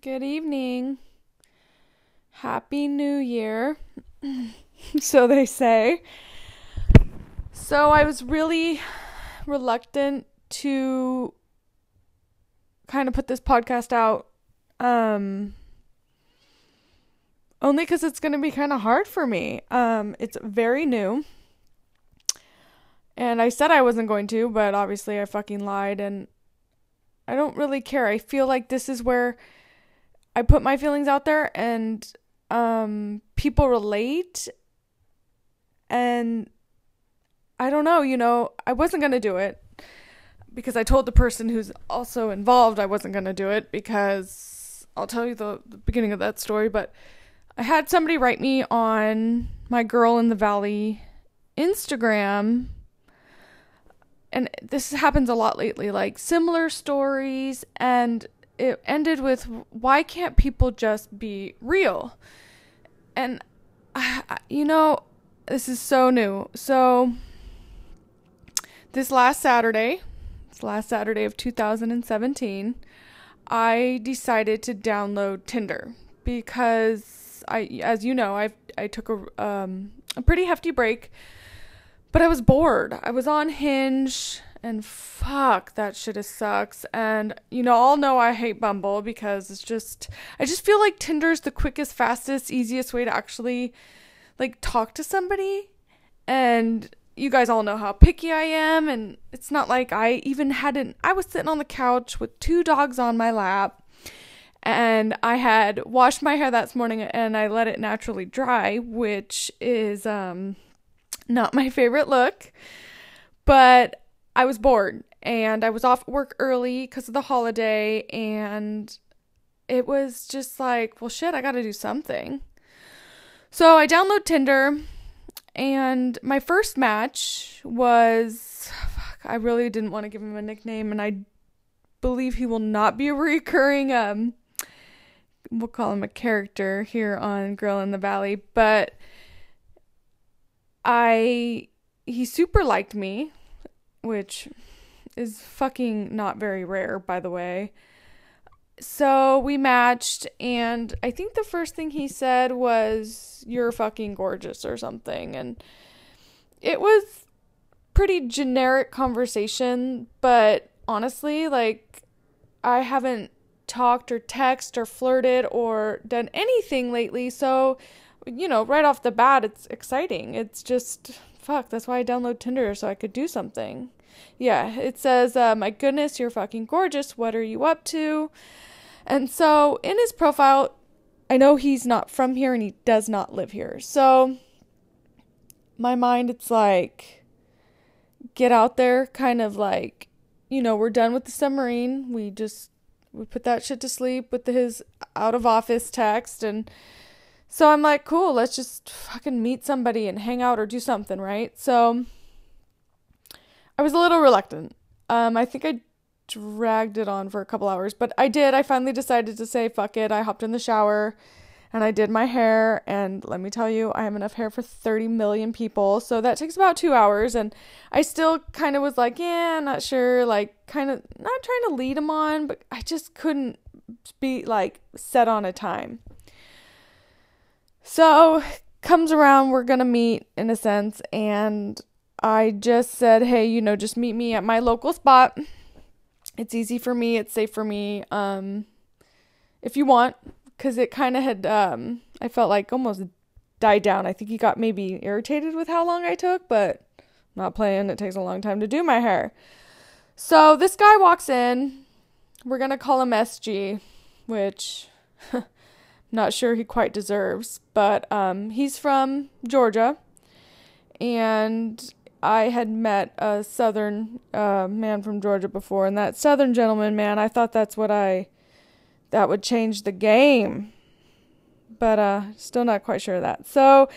Good evening. Happy New Year. so they say. So I was really reluctant to kind of put this podcast out um only cuz it's going to be kind of hard for me. Um it's very new. And I said I wasn't going to, but obviously I fucking lied and I don't really care. I feel like this is where I put my feelings out there and um people relate. And I don't know, you know, I wasn't going to do it because I told the person who's also involved I wasn't going to do it because I'll tell you the, the beginning of that story, but I had somebody write me on my Girl in the Valley Instagram. And this happens a lot lately like similar stories and it ended with why can't people just be real and you know this is so new so this last saturday this last saturday of 2017 i decided to download tinder because i as you know i i took a um a pretty hefty break but I was bored. I was on Hinge and fuck that shit sucks. And you know, all know I hate Bumble because it's just I just feel like Tinder's the quickest, fastest, easiest way to actually like talk to somebody. And you guys all know how picky I am and it's not like I even hadn't I was sitting on the couch with two dogs on my lap and I had washed my hair that morning and I let it naturally dry, which is um not my favorite look, but I was bored and I was off work early because of the holiday and it was just like, well, shit, I got to do something. So I download Tinder and my first match was fuck, I really didn't want to give him a nickname and I believe he will not be a recurring um we'll call him a character here on Girl in the Valley, but I he super liked me, which is fucking not very rare, by the way. So we matched, and I think the first thing he said was, You're fucking gorgeous, or something. And it was pretty generic conversation, but honestly, like, I haven't talked or texted or flirted or done anything lately, so you know, right off the bat, it's exciting. It's just, fuck, that's why I download Tinder so I could do something. Yeah, it says, uh, my goodness, you're fucking gorgeous. What are you up to? And so in his profile, I know he's not from here and he does not live here. So my mind, it's like, get out there, kind of like, you know, we're done with the submarine. We just, we put that shit to sleep with his out of office text and, so I'm like, cool, let's just fucking meet somebody and hang out or do something, right? So I was a little reluctant. Um, I think I dragged it on for a couple hours, but I did. I finally decided to say, fuck it. I hopped in the shower and I did my hair. And let me tell you, I have enough hair for 30 million people. So that takes about two hours. And I still kind of was like, yeah, I'm not sure. Like, kind of not trying to lead him on, but I just couldn't be like set on a time. So, comes around, we're to meet in a sense, and I just said, hey, you know, just meet me at my local spot. It's easy for me, it's safe for me. Um, if you want, because it kind of had, um, I felt like almost died down. I think he got maybe irritated with how long I took, but not playing. It takes a long time to do my hair. So this guy walks in. We're to call him SG, which not sure he quite deserves, but um, he's from Georgia, and I had met a southern uh, man from Georgia before, and that southern gentleman, man, I thought that's what I that would change the game. But uh still not quite sure of that. So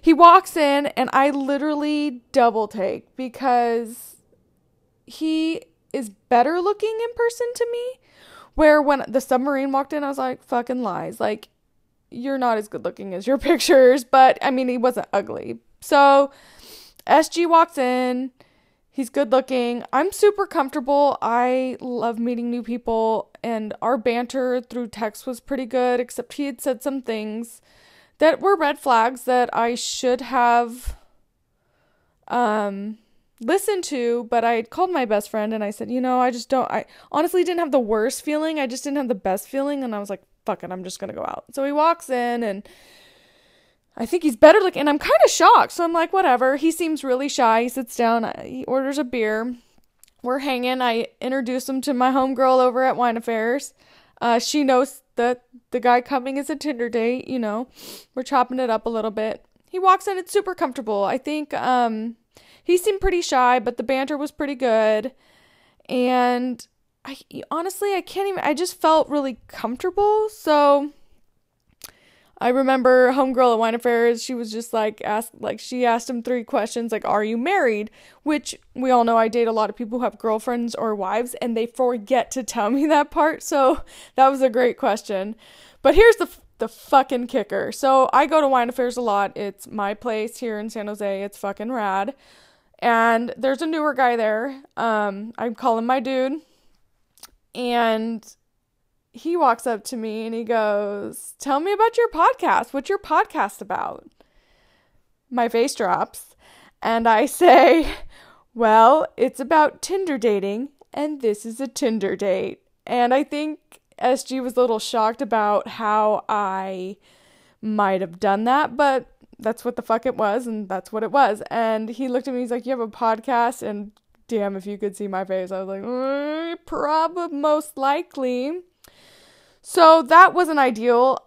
he walks in and I literally double take because he is better looking in person to me. Where when the submarine walked in, I was like, fucking lies. Like you're not as good looking as your pictures, but I mean, he wasn't ugly. So SG walks in. He's good looking. I'm super comfortable. I love meeting new people, and our banter through text was pretty good, except he had said some things that were red flags that I should have um listened to, but I called my best friend and I said, you know, I just don't I honestly didn't have the worst feeling. I just didn't have the best feeling and I was like, fuck it, I'm just gonna go out. So he walks in and I think he's better looking. And I'm kind of shocked. So I'm like, whatever. He seems really shy. He sits down, he orders a beer. We're hanging. I introduce him to my homegirl over at Wine Affairs. Uh, she knows that the guy coming is a Tinder date, you know. We're chopping it up a little bit. He walks in, it's super comfortable. I think um, he seemed pretty shy, but the banter was pretty good. And I honestly, I can't even, I just felt really comfortable. So I remember homegirl at Wine Affairs, she was just like asked like she asked him three questions like are you married? Which we all know I date a lot of people who have girlfriends or wives and they forget to tell me that part. So that was a great question. But here's the the fucking kicker. So I go to Wine Affairs a lot. It's my place here in San Jose. It's fucking rad. And there's a newer guy there. Um I call him my dude. And he walks up to me and he goes, Tell me about your podcast. What's your podcast about? My face drops. And I say, Well, it's about Tinder dating, and this is a Tinder date. And I think SG was a little shocked about how I might have done that, but that's what the fuck it was, and that's what it was. And he looked at me, he's like, You have a podcast? And damn, if you could see my face, I was like, mm, Probably most likely. So that wasn't ideal.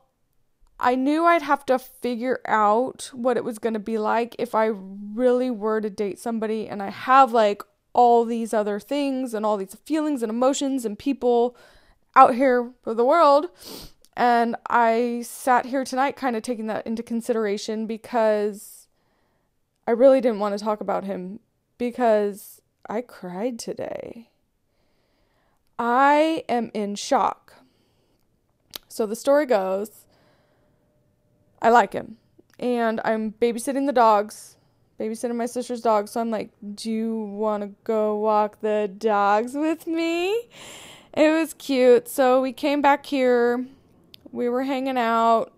I knew I'd have to figure out what it was going to be like if I really were to date somebody and I have like all these other things and all these feelings and emotions and people out here for the world. And I sat here tonight kind of taking that into consideration because I really didn't want to talk about him because I cried today. I am in shock. So the story goes I like him. And I'm babysitting the dogs, babysitting my sister's dogs. So I'm like, Do you want to go walk the dogs with me? It was cute. So we came back here. We were hanging out.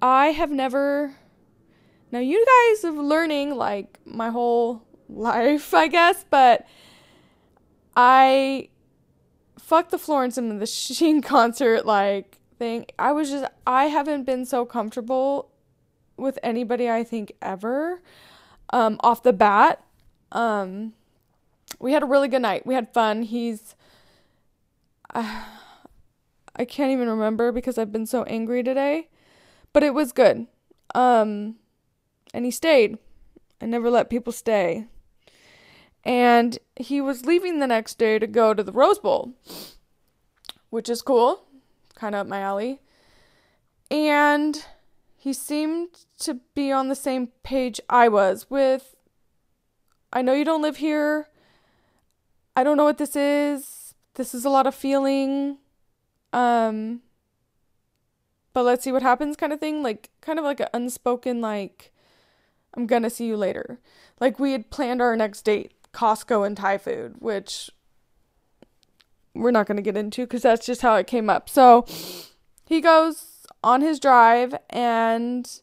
I have never. Now, you guys are learning like my whole life, I guess, but I fuck the Florence and the Machine concert like thing. I was just I haven't been so comfortable with anybody I think ever um off the bat. Um we had a really good night. We had fun. He's uh, I can't even remember because I've been so angry today, but it was good. Um and he stayed. I never let people stay and he was leaving the next day to go to the Rose Bowl, which is cool, kind of up my alley. And he seemed to be on the same page I was with I know you don't live here. I don't know what this is. This is a lot of feeling. Um but let's see what happens kind of thing, like kind of like an unspoken like I'm going to see you later. Like we had planned our next date Costco and Thai food, which we're not going to get into because that's just how it came up. So he goes on his drive and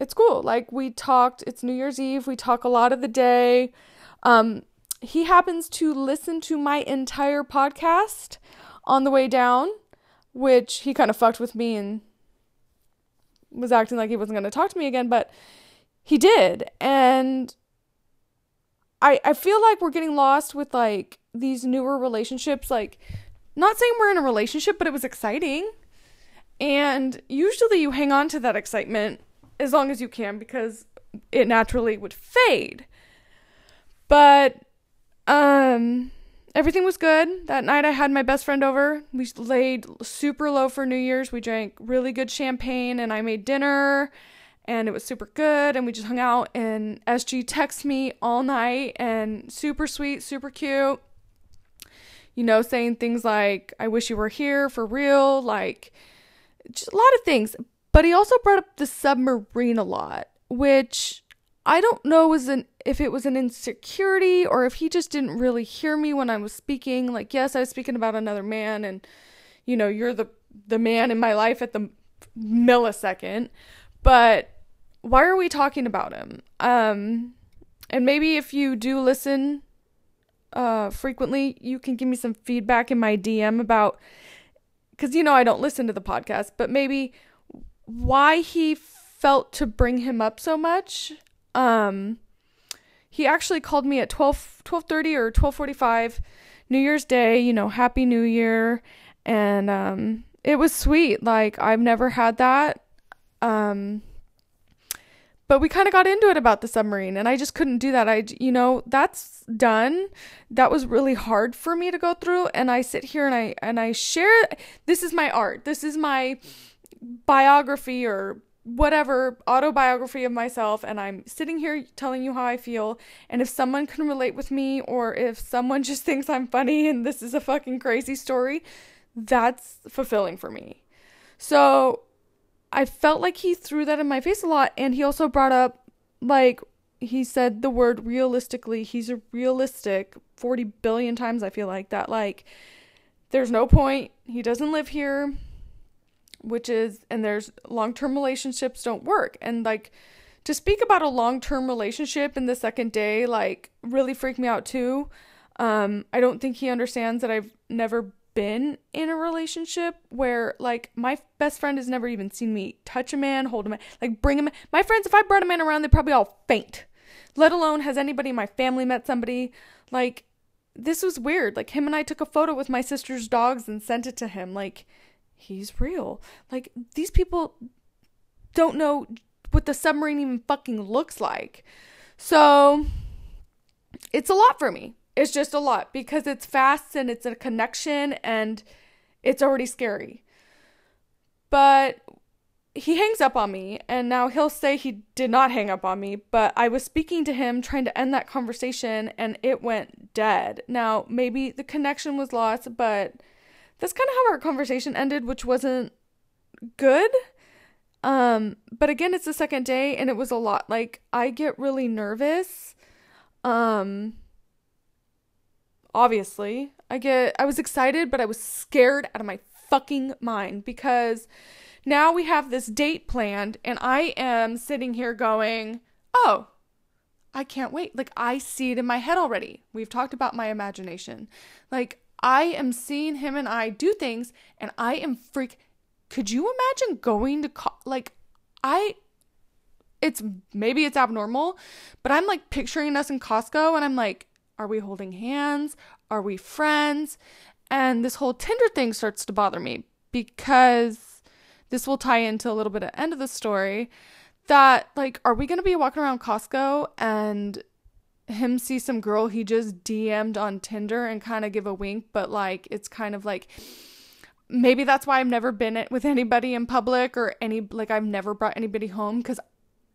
it's cool. Like we talked, it's New Year's Eve. We talk a lot of the day. Um, he happens to listen to my entire podcast on the way down, which he kind of fucked with me and was acting like he wasn't going to talk to me again, but he did. And I I feel like we're getting lost with like these newer relationships like not saying we're in a relationship but it was exciting. And usually you hang on to that excitement as long as you can because it naturally would fade. But um everything was good. That night i had my best friend over. We laid super low for new year's. We drank really good champagne and i made dinner and it was super good and we just hung out and SG texted me all night and super sweet, super cute. You know, saying things like I wish you were here for real, like just a lot of things. But he also brought up the submarine a lot, which I don't know was an if it was an insecurity or if he just didn't really hear me when I was speaking. Like, yes, I was speaking about another man and you know, you're the the man in my life at the millisecond, but why are we talking about him? Um and maybe if you do listen uh frequently, you can give me some feedback in my DM about cuz you know I don't listen to the podcast, but maybe why he felt to bring him up so much um, he actually called me at 12 12:30 or 12:45 New Year's Day, you know, happy new year and um it was sweet. Like I've never had that. Um but we kind of got into it about the submarine and I just couldn't do that. I you know, that's done. That was really hard for me to go through and I sit here and I and I share this is my art. This is my biography or whatever autobiography of myself and I'm sitting here telling you how I feel and if someone can relate with me or if someone just thinks I'm funny and this is a fucking crazy story, that's fulfilling for me. So I felt like he threw that in my face a lot and he also brought up like he said the word realistically. He's a realistic 40 billion times I feel like that like there's no point. He doesn't live here which is and there's long-term relationships don't work and like to speak about a long-term relationship in the second day like really freaked me out too um i don't think he understands that i've never been in a relationship where like my best friend has never even seen me touch a man hold a man like bring him my friends if i brought a man around they probably all faint let alone has anybody in my family met somebody like this was weird like him and i took a photo with my sister's dogs and sent it to him like he's real. Like these people don't know what the submarine even fucking looks like. So it's a lot for me. It's just a lot because it's fast and it's a connection and it's already scary. But he hangs up on me and now he'll say he did not hang up on me, but I was speaking to him trying to end that conversation and it went dead. Now, maybe the connection was lost, but that's kind of how our conversation ended, which wasn't good. Um, but again, it's the second day and it was a lot. Like I get really nervous. Um obviously, I get I was excited, but I was scared out of my fucking mind because now we have this date planned and I am sitting here going, "Oh, I can't wait." Like I see it in my head already. We've talked about my imagination. Like I am seeing him and I do things and I am freak could you imagine going to co- like I it's maybe it's abnormal, but I'm like picturing us in Costco and I'm like are we holding hands? Are we friends? And this whole Tinder thing starts to bother me because this will tie into a little bit of end of the story that like are we going to be walking around Costco and him see some girl he just DM'd on Tinder and kind of give a wink, but like it's kind of like maybe that's why I've never been it with anybody in public or any like I've never brought anybody home cuz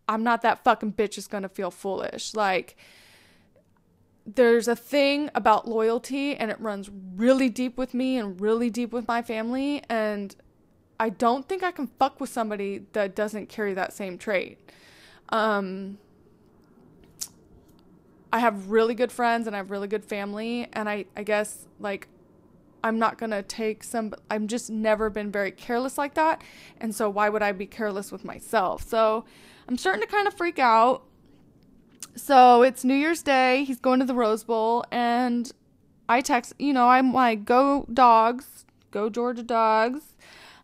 I'm not that fucking bitch is going to feel foolish. Like there's a thing about loyalty and it runs really deep with me and really deep with my family and I don't think I can fuck with somebody that doesn't carry that same trait. Um I have really good friends and I have really good family and I I guess like I'm not going to take some I'm just never been very careless like that and so why would I be careless with myself? So I'm starting to kind of freak out. So it's New Year's Day, he's going to the Rose Bowl and I text, you know, I'm like go dogs, go Georgia dogs.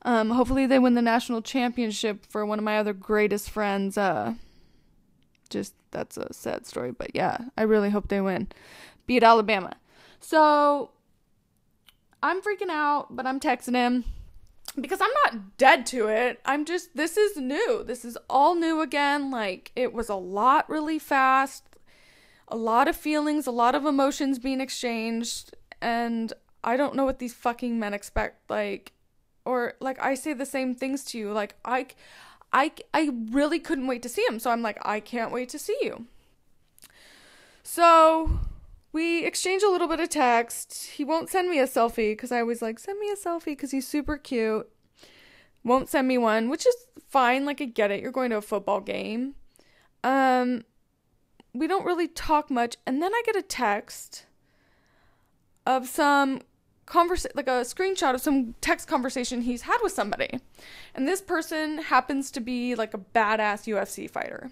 Um, hopefully they win the national championship for one of my other greatest friends uh just that's a sad story, but yeah, I really hope they win. Beat Alabama. So I'm freaking out, but I'm texting him because I'm not dead to it. I'm just this is new. This is all new again. Like it was a lot really fast. A lot of feelings, a lot of emotions being exchanged and I don't know what these fucking men expect like or like I say the same things to you. Like I I, I really couldn't wait to see him. So I'm like, I can't wait to see you. So we exchange a little bit of text. He won't send me a selfie because I always like, send me a selfie because he's super cute. Won't send me one, which is fine. Like, I get it. You're going to a football game. Um, we don't really talk much. And then I get a text of some conversa- like a screenshot of some text conversation he's had with somebody. And this person happens to be like a badass UFC fighter.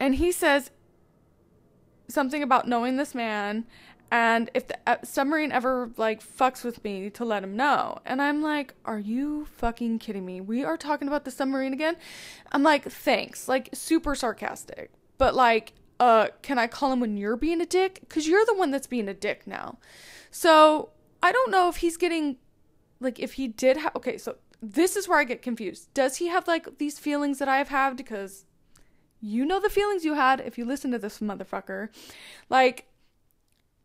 And he says something about knowing this man and if the uh, submarine ever like fucks with me to let him know. And i'm like are you fucking kidding me? We are talking about the submarine again? I'm like thanks. Like super sarcastic. But like uh can i call him when you're being a dick? Because you're the one that's being a dick now. So i don't know if he's getting like if he did have okay so this is where i get confused. Does he have like these feelings that i've had? Because you know the feelings you had if you listen to this motherfucker like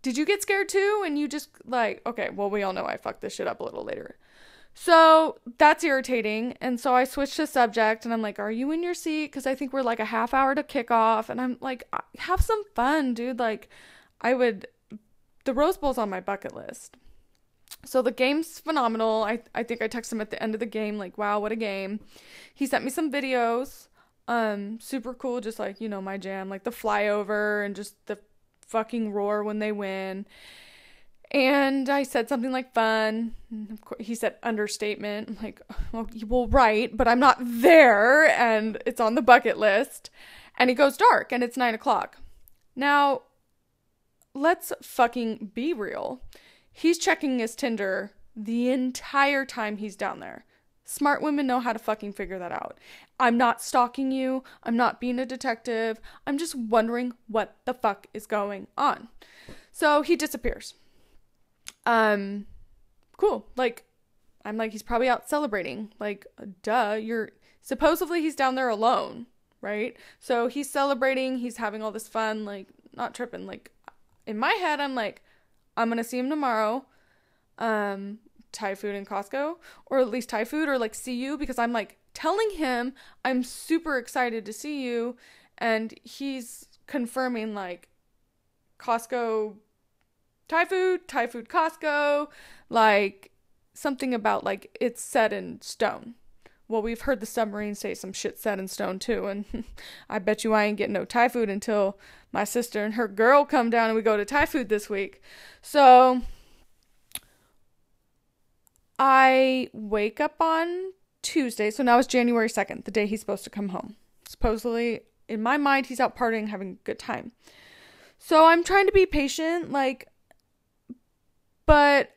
did you get scared too? And you just like, okay, well, we all know I fucked this shit up a little later. So that's irritating. And so I switched to subject and I'm like, Are you in your seat? Because I think we're like a half hour to kick off. And I'm like, Have some fun, dude. Like, I would, the Rose Bowl's on my bucket list. So the game's phenomenal. I, I think I texted him at the end of the game, like, Wow, what a game. He sent me some videos. Um, super cool, just like, you know, my jam, like the flyover and just the fucking roar when they win. And I said something like fun. He said understatement. I'm like, well, you will right, but I'm not there, and it's on the bucket list. And it goes dark, and it's nine o'clock. Now, let's fucking be real. He's checking his Tinder the entire time he's down there. Smart women know how to fucking figure that out. I'm not stalking you. I'm not being a detective. I'm just wondering what the fuck is going on. So he disappears. Um, cool. Like, I'm like, he's probably out celebrating. Like, duh, you're supposedly he's down there alone, right? So he's celebrating, he's having all this fun, like, not tripping. Like, in my head, I'm like, I'm gonna see him tomorrow. Um, Thai food in Costco, or at least Thai food, or like see you because I'm like telling him I'm super excited to see you, and he's confirming like Costco Thai food, Thai food Costco, like something about like it's set in stone. Well, we've heard the submarine say some shit set in stone too, and I bet you I ain't getting no Thai food until my sister and her girl come down and we go to Thai food this week. So I wake up on Tuesday, so now it's January 2nd, the day he's supposed to come home. Supposedly, in my mind, he's out partying, having a good time. So I'm trying to be patient, like, but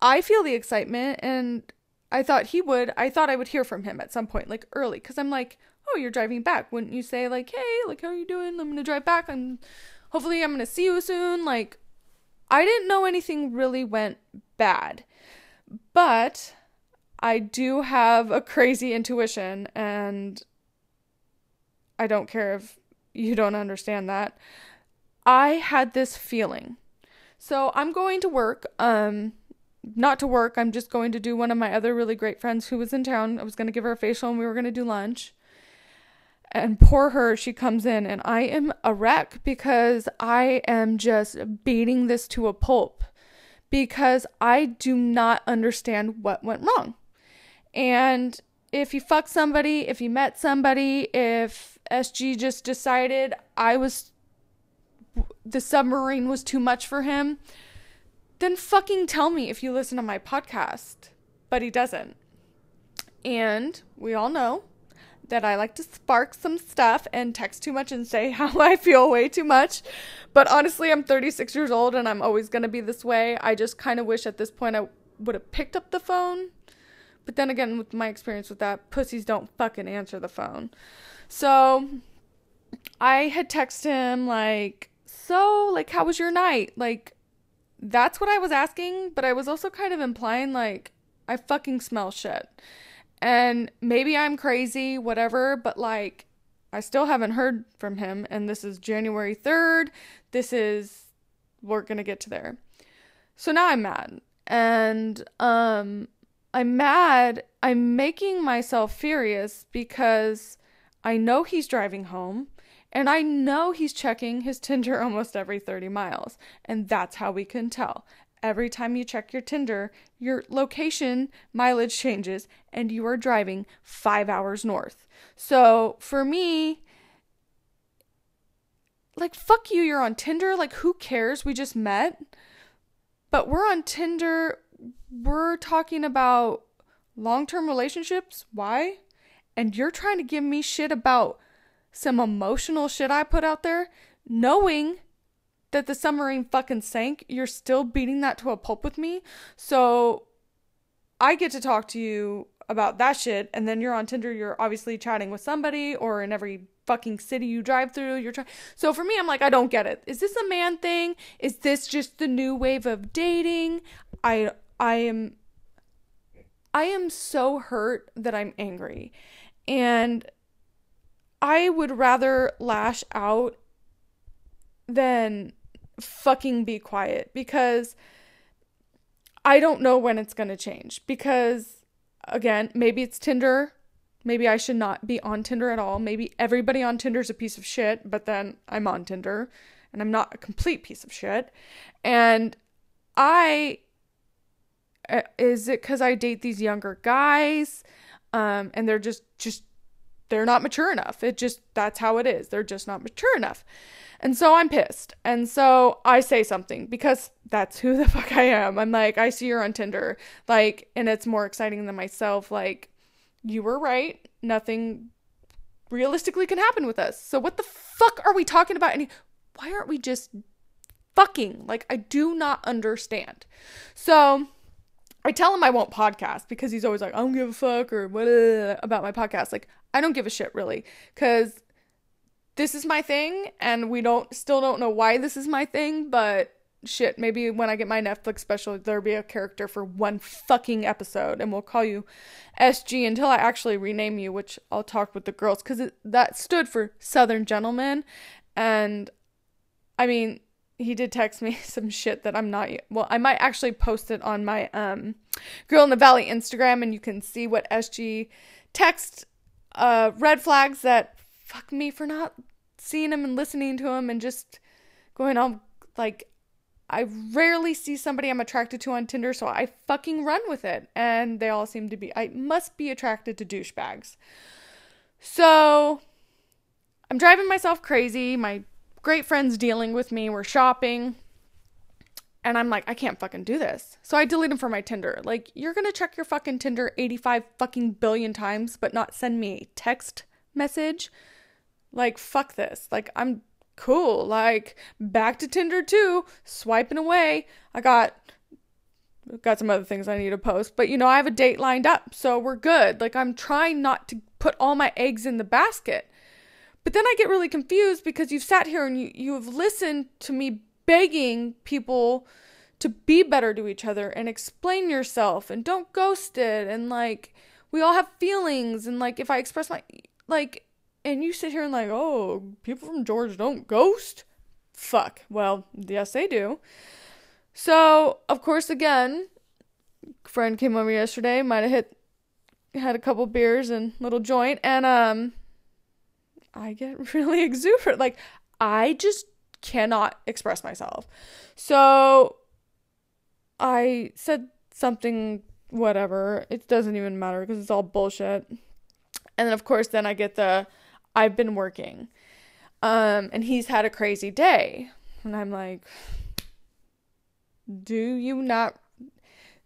I feel the excitement and I thought he would. I thought I would hear from him at some point, like early, because I'm like, oh, you're driving back. Wouldn't you say, like, hey, like, how are you doing? I'm gonna drive back and hopefully I'm gonna see you soon. Like, I didn't know anything really went bad. But I do have a crazy intuition, and I don't care if you don't understand that. I had this feeling. So I'm going to work. Um, not to work. I'm just going to do one of my other really great friends who was in town. I was going to give her a facial and we were going to do lunch. And poor her, she comes in and I am a wreck because I am just beating this to a pulp because I do not understand what went wrong. And if you fucked somebody, if you met somebody, if SG just decided I was the submarine was too much for him, then fucking tell me if you listen to my podcast. But he doesn't. And we all know that I like to spark some stuff and text too much and say how I feel way too much. But honestly, I'm 36 years old and I'm always going to be this way. I just kind of wish at this point I would have picked up the phone. But then again, with my experience with that, pussies don't fucking answer the phone. So I had texted him, like, so, like, how was your night? Like, that's what I was asking, but I was also kind of implying, like, I fucking smell shit. And maybe I'm crazy, whatever, but like I still haven't heard from him and this is January 3rd. This is we're going to get to there. So now I'm mad. And um I'm mad. I'm making myself furious because I know he's driving home and I know he's checking his Tinder almost every 30 miles. And that's how we can tell every time you check your Tinder, your location mileage changes and you are driving five hours north. So for me, like fuck you, you're on Tinder. Like who cares? We just met. But we're on Tinder. We're talking about long-term relationships. Why? And you're trying to give me shit about some emotional shit I put out there, knowing that the submarine fucking sank, you're still beating that to a pulp with me. So I get to talk to you about that shit, and then you're on Tinder, you're obviously chatting with somebody, or in every fucking city you drive through, you're trying. So for me, I'm like, I don't get it. Is this a man thing? Is this just the new wave of dating? I I am I am so hurt that I'm angry. And I would rather lash out than fucking be quiet because I don't know when it's going to change. Because, again, maybe it's Tinder. Maybe I should not be on Tinder at all. Maybe everybody on Tinder is a piece of shit, but then I'm on Tinder and I'm not a complete piece of shit. And I. Uh, is it because I date these younger guys? Um, and they're just, just, they're not mature enough. It just, that's how it is. They're just not mature enough. And so I'm pissed. And so I say something because that's who the fuck I am. I'm like, I see you're on Tinder. Like, and it's more exciting than myself. Like, you were right. Nothing realistically can happen with us. So what the fuck are we talking about? And why aren't we just fucking? Like, I do not understand. So I tell him I won't podcast because he's always like, I don't give a fuck or what about my podcast. Like, I don't give a shit really. Cause this is my thing and we don't still don't know why this is my thing, but shit, maybe when I get my Netflix special there'll be a character for one fucking episode and we'll call you SG until I actually rename you, which I'll talk with the girls cuz that stood for Southern Gentleman and I mean, he did text me some shit that I'm not well, I might actually post it on my um Girl in the Valley Instagram and you can see what SG text uh red flags that fuck me for not seeing him and listening to him and just going on like I rarely see somebody I'm attracted to on Tinder, so I fucking run with it. And they all seem to be I must be attracted to douchebags. So I'm driving myself crazy. My great friends dealing with me. We're shopping. And I'm like, I can't fucking do this. So I delete them from my Tinder. Like, you're gonna check your fucking Tinder 85 fucking billion times, but not send me a text message like, fuck this. Like, I'm cool. Like, back to Tinder too, swiping away. I got got some other things I need to post, but you know, I have a date lined up, so we're good. Like I'm trying not to put all my eggs in the basket. But then I get really confused because you've sat here and you you have listened to me begging people to be better to each other and explain yourself and don't ghost it and like we all have feelings and like if I express my like and you sit here and like, oh, people from Georgia don't ghost? Fuck. Well, yes, they do. So, of course, again, friend came over yesterday, might have hit, had a couple beers and little joint, and um, I get really exuberant. Like, I just cannot express myself. So, I said something, whatever. It doesn't even matter because it's all bullshit. And then, of course, then I get the I've been working. Um, and he's had a crazy day. And I'm like, do you not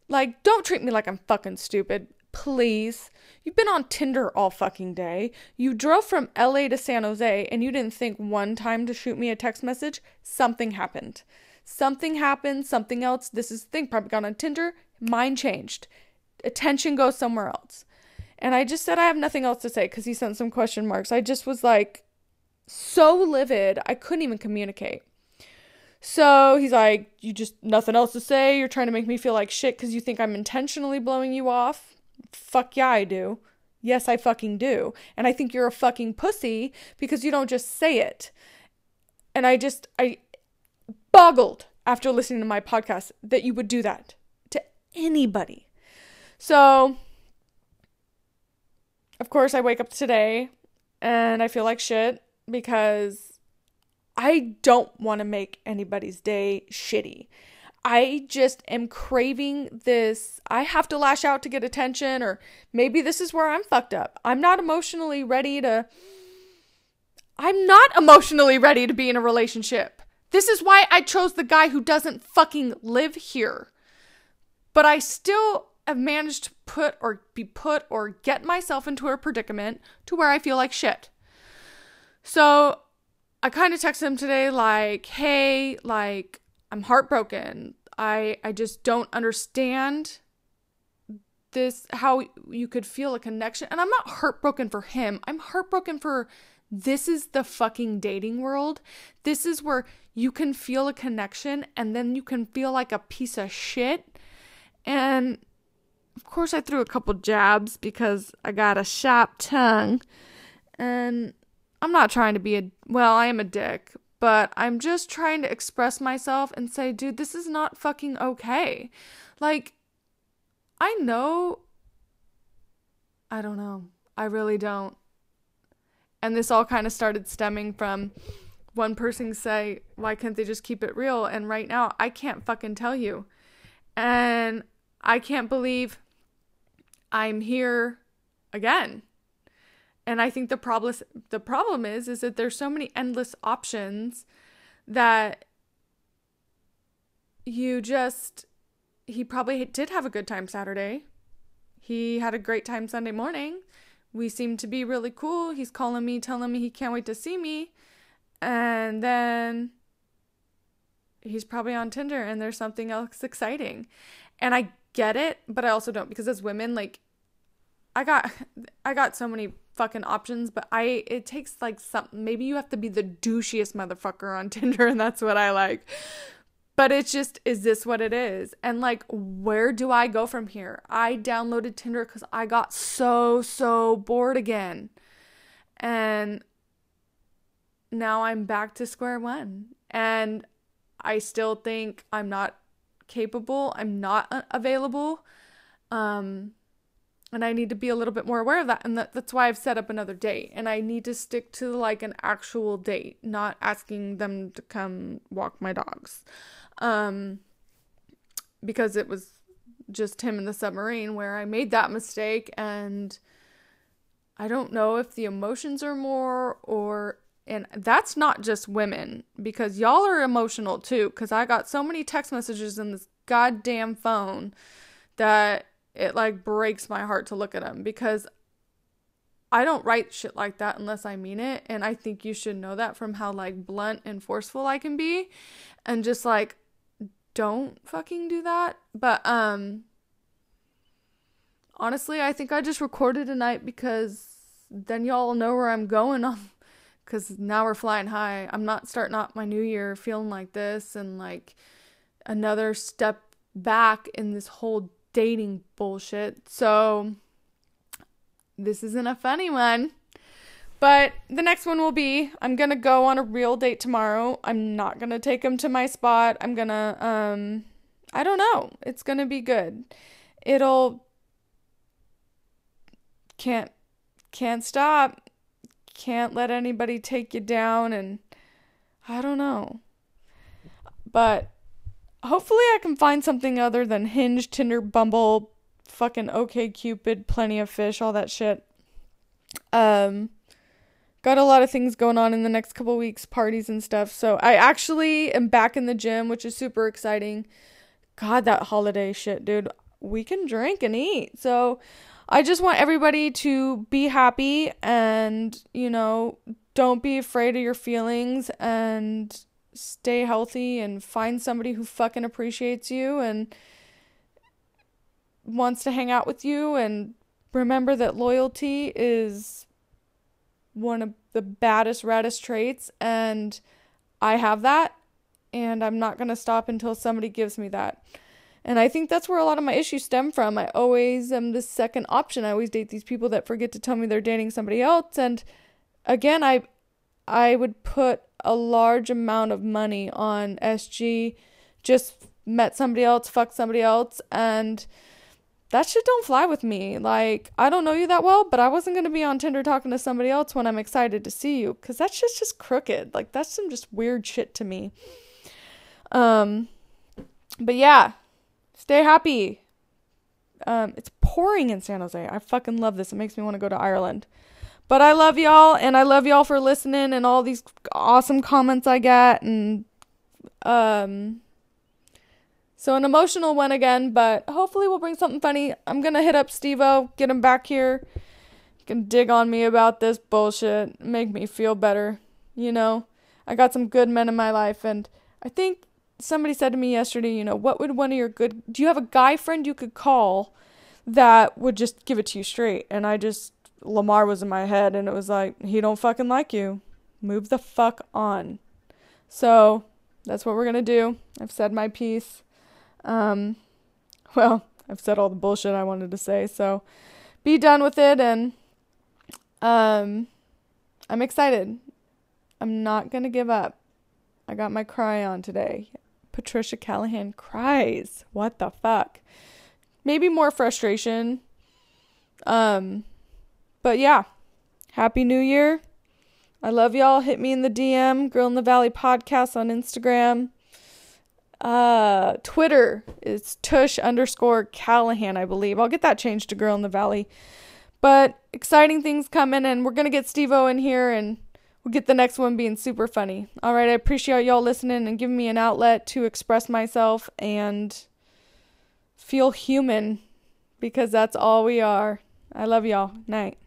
like don't treat me like I'm fucking stupid, please. You've been on Tinder all fucking day. You drove from LA to San Jose and you didn't think one time to shoot me a text message. Something happened. Something happened, something else. This is the thing. Probably got on Tinder. Mind changed. Attention goes somewhere else. And I just said I have nothing else to say because he sent some question marks. I just was like so livid, I couldn't even communicate. So he's like, You just nothing else to say? You're trying to make me feel like shit because you think I'm intentionally blowing you off? Fuck yeah, I do. Yes, I fucking do. And I think you're a fucking pussy because you don't just say it. And I just, I boggled after listening to my podcast that you would do that to anybody. So of course, I wake up today and I feel like shit because I don't want to make anybody's day shitty. I just am craving this. I have to lash out to get attention, or maybe this is where I'm fucked up. I'm not emotionally ready to. I'm not emotionally ready to be in a relationship. This is why I chose the guy who doesn't fucking live here. But I still have managed to put or be put or get myself into a predicament to where I feel like shit. So I kind of texted him today like, "Hey, like I'm heartbroken. I I just don't understand this how you could feel a connection. And I'm not heartbroken for him. I'm heartbroken for this is the fucking dating world. This is where you can feel a connection and then you can feel like a piece of shit. And of course, I threw a couple jabs because I got a sharp tongue. And I'm not trying to be a, well, I am a dick, but I'm just trying to express myself and say, dude, this is not fucking okay. Like, I know. I don't know. I really don't. And this all kind of started stemming from one person say, why can't they just keep it real? And right now, I can't fucking tell you. And I can't believe I'm here again. And I think the problem the problem is is that there's so many endless options that you just he probably did have a good time Saturday. He had a great time Sunday morning. We seem to be really cool. He's calling me, telling me he can't wait to see me. And then he's probably on Tinder and there's something else exciting. And I get it, but I also don't because as women, like I got I got so many fucking options, but I it takes like some maybe you have to be the douchiest motherfucker on Tinder and that's what I like. But it's just, is this what it is? And like, where do I go from here? I downloaded Tinder because I got so, so bored again. And now I'm back to square one. And I still think I'm not capable, I'm not available. Um, and I need to be a little bit more aware of that. And that, that's why I've set up another date. And I need to stick to like an actual date, not asking them to come walk my dogs um, because it was just him in the submarine where I made that mistake and I don't know if the emotions are more or and that's not just women because y'all are emotional too cuz I got so many text messages in this goddamn phone that it like breaks my heart to look at them because I don't write shit like that unless I mean it and I think you should know that from how like blunt and forceful I can be and just like don't fucking do that. But um honestly, I think I just recorded tonight because then y'all know where I'm going on cuz now we're flying high. I'm not starting off my new year feeling like this and like another step back in this whole dating bullshit. So this isn't a funny one. But the next one will be I'm going to go on a real date tomorrow. I'm not going to take him to my spot. I'm going to um I don't know. It's going to be good. It'll can't can't stop. Can't let anybody take you down and I don't know. But hopefully I can find something other than Hinge, Tinder, Bumble, fucking OK Cupid, Plenty of Fish, all that shit. Um got a lot of things going on in the next couple weeks, parties and stuff. So I actually am back in the gym, which is super exciting. God, that holiday shit, dude. We can drink and eat. So I just want everybody to be happy and, you know, don't be afraid of your feelings and stay healthy and find somebody who fucking appreciates you and wants to hang out with you and remember that loyalty is one of the baddest, raddest traits, and I have that, and I'm not gonna stop until somebody gives me that. And I think that's where a lot of my issues stem from. I always am the second option. I always date these people that forget to tell me they're dating somebody else. And again, I I would put a large amount of money on SG, just met somebody else, fucked somebody else, and that shit don't fly with me. Like, I don't know you that well, but I wasn't to be on Tinder talking to somebody else when I'm excited to see you cuz that shit's just crooked. Like that's some just weird shit to me. Um but yeah, stay happy. Um it's pouring in San Jose. I fucking love this. It makes me want to go to Ireland. But I love y'all and I love y'all for listening and all these awesome comments I get and um so an emotional one again, but hopefully we'll bring something funny. I'm gonna hit up Stevo, get him back here. He can dig on me about this bullshit, make me feel better. You know, I got some good men in my life, and I think somebody said to me yesterday, you know, what would one of your good do you have a guy friend you could call that would just give it to you straight? And I just Lamar was in my head, and it was like he don't fucking like you. Move the fuck on. So that's what we're gonna do. I've said my piece. Um, well, I've said all the bullshit I wanted to say, so be done with it and um I'm excited. I'm not to give up. I got my cry on today. Patricia Callahan cries. What the fuck? Maybe more frustration. Um but yeah. Happy New Year. I love y'all. Hit me in the DM, Girl in the Valley podcast on Instagram. Uh, Twitter is tush underscore Callahan, I believe. I'll get that changed to Girl in the Valley. But exciting things coming, and we're gonna get Steve O in here, and we'll get the next one being super funny. All right, I appreciate y'all listening and giving me an outlet to express myself and feel human because that's all we are. I love y'all. Night.